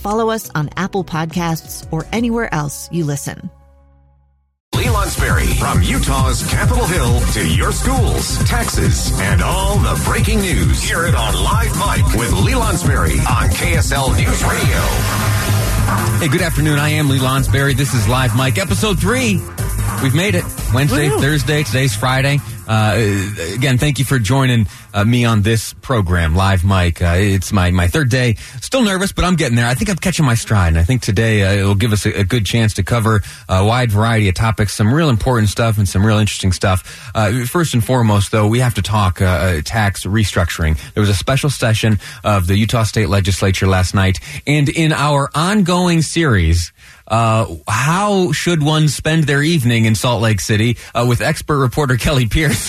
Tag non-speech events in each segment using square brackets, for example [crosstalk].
follow us on Apple Podcasts, or anywhere else you listen. Lee Lonsberry from Utah's Capitol Hill to your schools, taxes, and all the breaking news. Hear it on Live Mic with Lee Lonsberry on KSL News Radio. Hey, good afternoon. I am Lee Lonsberry. This is Live Mic, episode three. We've made it. Wednesday, Woo. Thursday, today's Friday. Uh, again, thank you for joining uh, me on this program, Live Mic. Uh, it's my, my third day. Still nervous, but I'm getting there. I think I'm catching my stride. And I think today it'll give us a, a good chance to cover a wide variety of topics, some real important stuff and some real interesting stuff. Uh, first and foremost, though, we have to talk tax restructuring. There was a special session of the Utah State Legislature last night. And in our ongoing series, uh, how should one spend their evening in Salt Lake City uh, with expert reporter Kelly Pierce?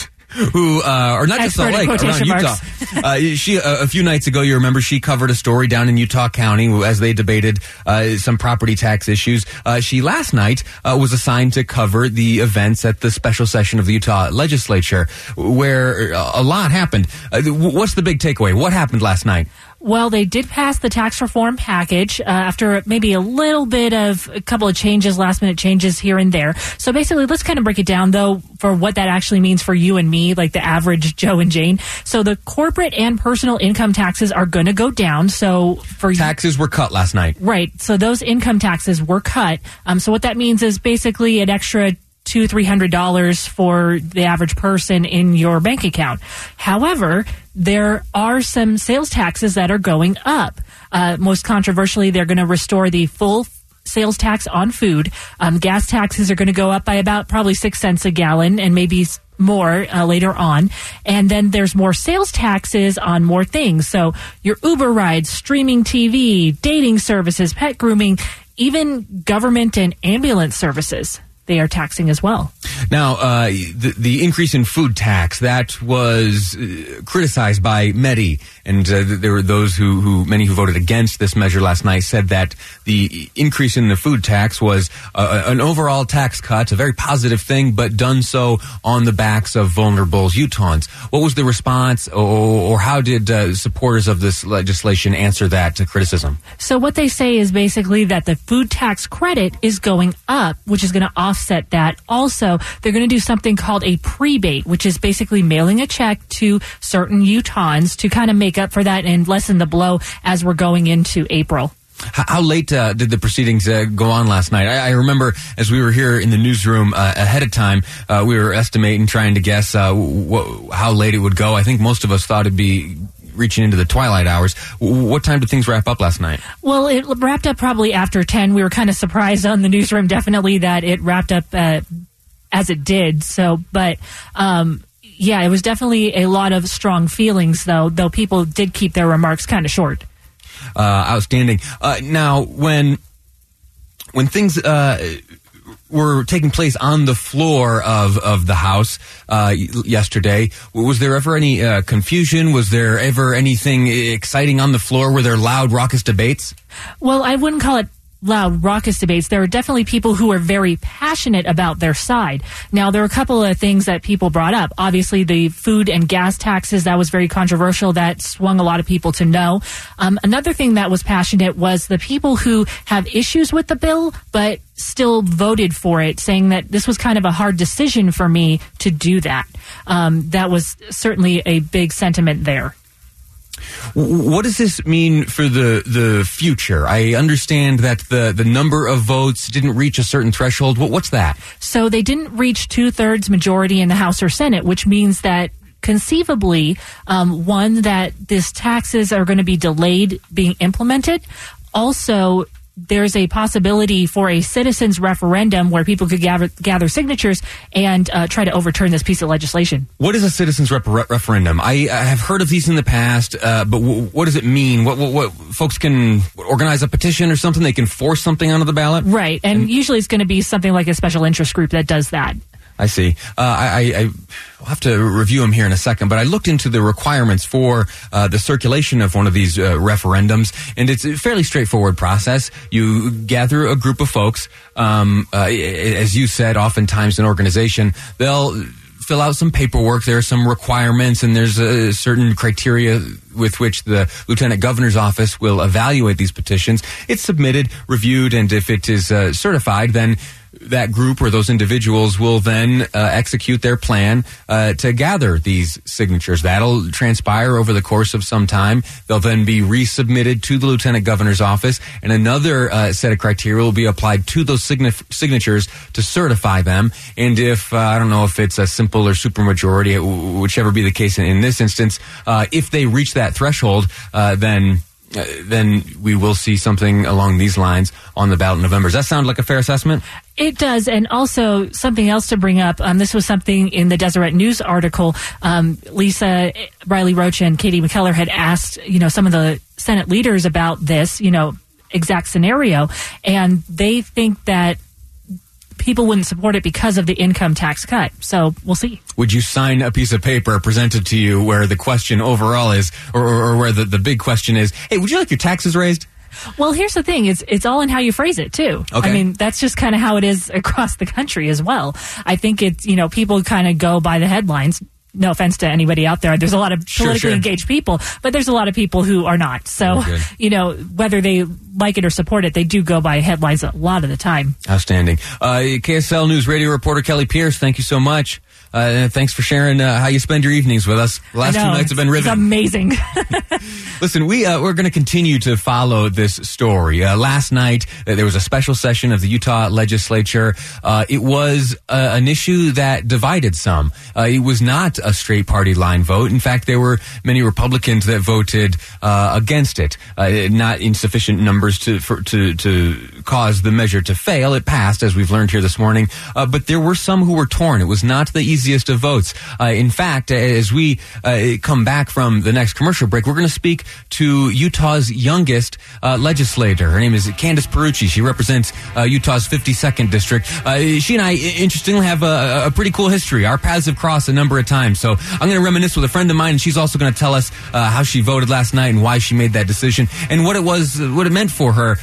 Who, uh, or not just Expert Salt in Lake, around quotation Utah. [laughs] uh, she, uh, a few nights ago, you remember she covered a story down in Utah County as they debated uh, some property tax issues. Uh, she last night uh, was assigned to cover the events at the special session of the Utah legislature, where uh, a lot happened. Uh, what's the big takeaway? What happened last night? Well, they did pass the tax reform package uh, after maybe a little bit of a couple of changes, last minute changes here and there. So basically, let's kind of break it down though for what that actually means for you and me, like the average [laughs] Joe and Jane. So the corporate and personal income taxes are going to go down. So for Taxes were cut last night. Right. So those income taxes were cut. Um, so what that means is basically an extra two, three hundred dollars for the average person in your bank account. However, there are some sales taxes that are going up. Uh, most controversially, they're going to restore the full sales tax on food. Um, gas taxes are going to go up by about probably six cents a gallon and maybe more uh, later on. And then there's more sales taxes on more things. So your Uber rides, streaming TV, dating services, pet grooming, even government and ambulance services. They are taxing as well. Now, uh, the, the increase in food tax that was uh, criticized by Medi, and uh, there were those who, who, many who voted against this measure last night, said that the increase in the food tax was uh, an overall tax cut, a very positive thing, but done so on the backs of vulnerable Utahns. What was the response, or, or how did uh, supporters of this legislation answer that criticism? So what they say is basically that the food tax credit is going up, which is going to offset that. Also, they're going to do something called a prebate, which is basically mailing a check to certain Utahns to kind of make up for that and lessen the blow as we're going into April. How, late uh, did the proceedings uh, go on last night? I, I remember as we were here in the newsroom uh, ahead of time, uh, we were estimating, trying to guess uh, wh- how late it would go. I think most of us thought it'd be reaching into the twilight hours. W- What time did things wrap up last night? Well, it wrapped up probably after 10. We were kind of surprised on the newsroom, definitely, that it wrapped up uh, as it did. So, but, um, yeah, it was definitely a lot of strong feelings, though, though people did keep their remarks kind of short. Uh, outstanding. Uh, now, when when things uh, were taking place on the floor of, of the house uh, yesterday, was there ever any uh, confusion? Was there ever anything exciting on the floor? Were there loud, raucous debates? Well, I wouldn't call it loud, raucous debates. There are definitely people who are very passionate about their side. Now, there are a couple of things that people brought up. Obviously, the food and gas taxes, that was very controversial. That swung a lot of people to no. Um, another thing that was passionate was the people who have issues with the bill, but still voted for it, saying that this was kind of a hard decision for me to do that. Um, that was certainly a big sentiment there. What does this mean for the the future? I understand that the the number of votes didn't reach a certain threshold. What, what's that? So they didn't reach two thirds majority in the House or Senate, which means that conceivably, um, one that these taxes are going to be delayed being implemented. Also, there's a possibility for a citizens referendum where people could gather, gather signatures and uh, try to overturn this piece of legislation. What is a citizens rep- referendum? I, I, have heard of these in the past, uh, but w- what does it mean? What, what, what, folks can organize a petition or something? They can force something onto the ballot, right? And, and usually it's going to be something like a special interest group that does that. I see. Uh, I, I, will have to review them here in a second, but I looked into the requirements for uh, the circulation of one of these uh, referendums, and it's a fairly straightforward process. You gather a group of folks, um, uh, as you said, oftentimes an organization, they'll fill out some paperwork. There are some requirements, and there's a certain criteria with which the lieutenant governor's office will evaluate these petitions. It's submitted, reviewed, and if it is uh, certified, then that group or those individuals will then uh, execute their plan uh, to gather these signatures. That'll transpire over the course of some time. They'll then be resubmitted to the lieutenant governor's office, and another uh, set of criteria will be applied to those signatures to certify them. And if uh, I don't know if it's a simple or supermajority, whichever be the case in, in this instance, uh, if they reach that threshold, uh, then uh, then we will see something along these lines on the ballot in November. Does that sound like a fair assessment? It does, and also something else to bring up. Um, this was something in the Deseret News article. Um, Lisa Riley Roche and Katie McKellar had asked, you know, some of the Senate leaders about this, you know, exact scenario, and they think that people wouldn't support it because of the income tax cut. So we'll see. Would you sign a piece of paper presented to you where the question overall is, or, or, or where the, the big question is, hey, would you like your taxes raised? Well, here's the thing: it's it's all in how you phrase it too. Okay. I mean, that's just kind of how it is [laughs] across the country as well. I think it's you know people kind of go by the headlines no offense to anybody out there. There's a lot of politically sure, sure. engaged people, but there's a lot of people who are not. So, you know, whether they like it or support it, they do go by headlines a lot of the time. Outstanding. Uh, KSL News radio reporter Kelly Pierce, thank you so much. Uh, thanks for sharing uh, how you spend your evenings with us. The last know, two nights have been riveting. It's amazing. [laughs] Listen, we uh, we're going to continue to follow this story. Uh, last night uh, there was a special session of the Utah legislature. Uh, it was an issue that divided some. it was not a straight party line vote. In fact, there were many Republicans that voted against it. not in sufficient numbers to for, to to cause the measure to fail. It passed, as we've learned here this morning. but there were some who were torn. It was not the easiest of votes. Uh, in fact, as we uh, come back from the next commercial break, we're going to speak to Utah's youngest uh, legislator. Her name is Candice Pierucci. She represents uh, Utah's 52nd district. Uh, she and I, interestingly, have a, a, pretty cool history. Our paths have crossed a number of times. So I'm going to reminisce with a friend of mine, and she's also going to tell us uh, how she voted last night and why she made that decision and what it was, what it meant for her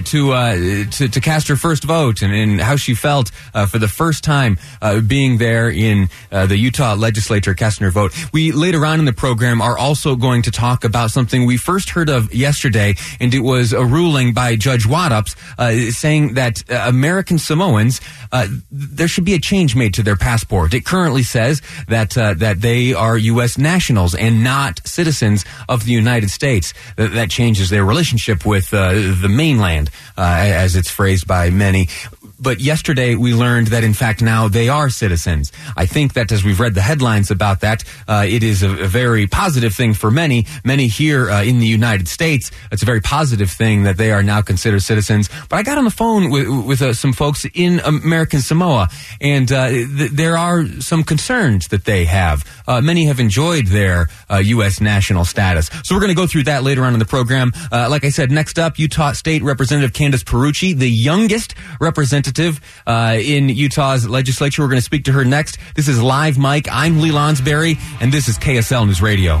to, to, to cast her first vote and, and how she felt for the first time being there in uh, the Utah legislature casting her vote. We later on in the program are also going to talk about something we first heard of yesterday, and it was a ruling by Judge Waddoups uh, saying that uh, American Samoans uh, there should be a change made to their passport. It currently says that uh, that they are U.S. nationals and not citizens of the United States. That, that changes their relationship with uh, the mainland, as it's phrased by many but yesterday we learned that in fact now they are citizens. I think that as we've read the headlines about that, uh, it is a, a, very positive thing for many. Many here uh, in the United States, it's a very positive thing that they are now considered citizens. But I got on the phone with, with uh, some folks in American Samoa, and uh, th- there are some concerns that they have. Uh, many have enjoyed their U.S. Uh, national status, so we're going to go through that later on in the program. like I said, next up, Utah State Representative Candice Pierucci, the youngest representative in Utah's legislature. We're going to speak to her next. This is Live Mic. I'm Lee Lonsberry, and this is KSL News Radio.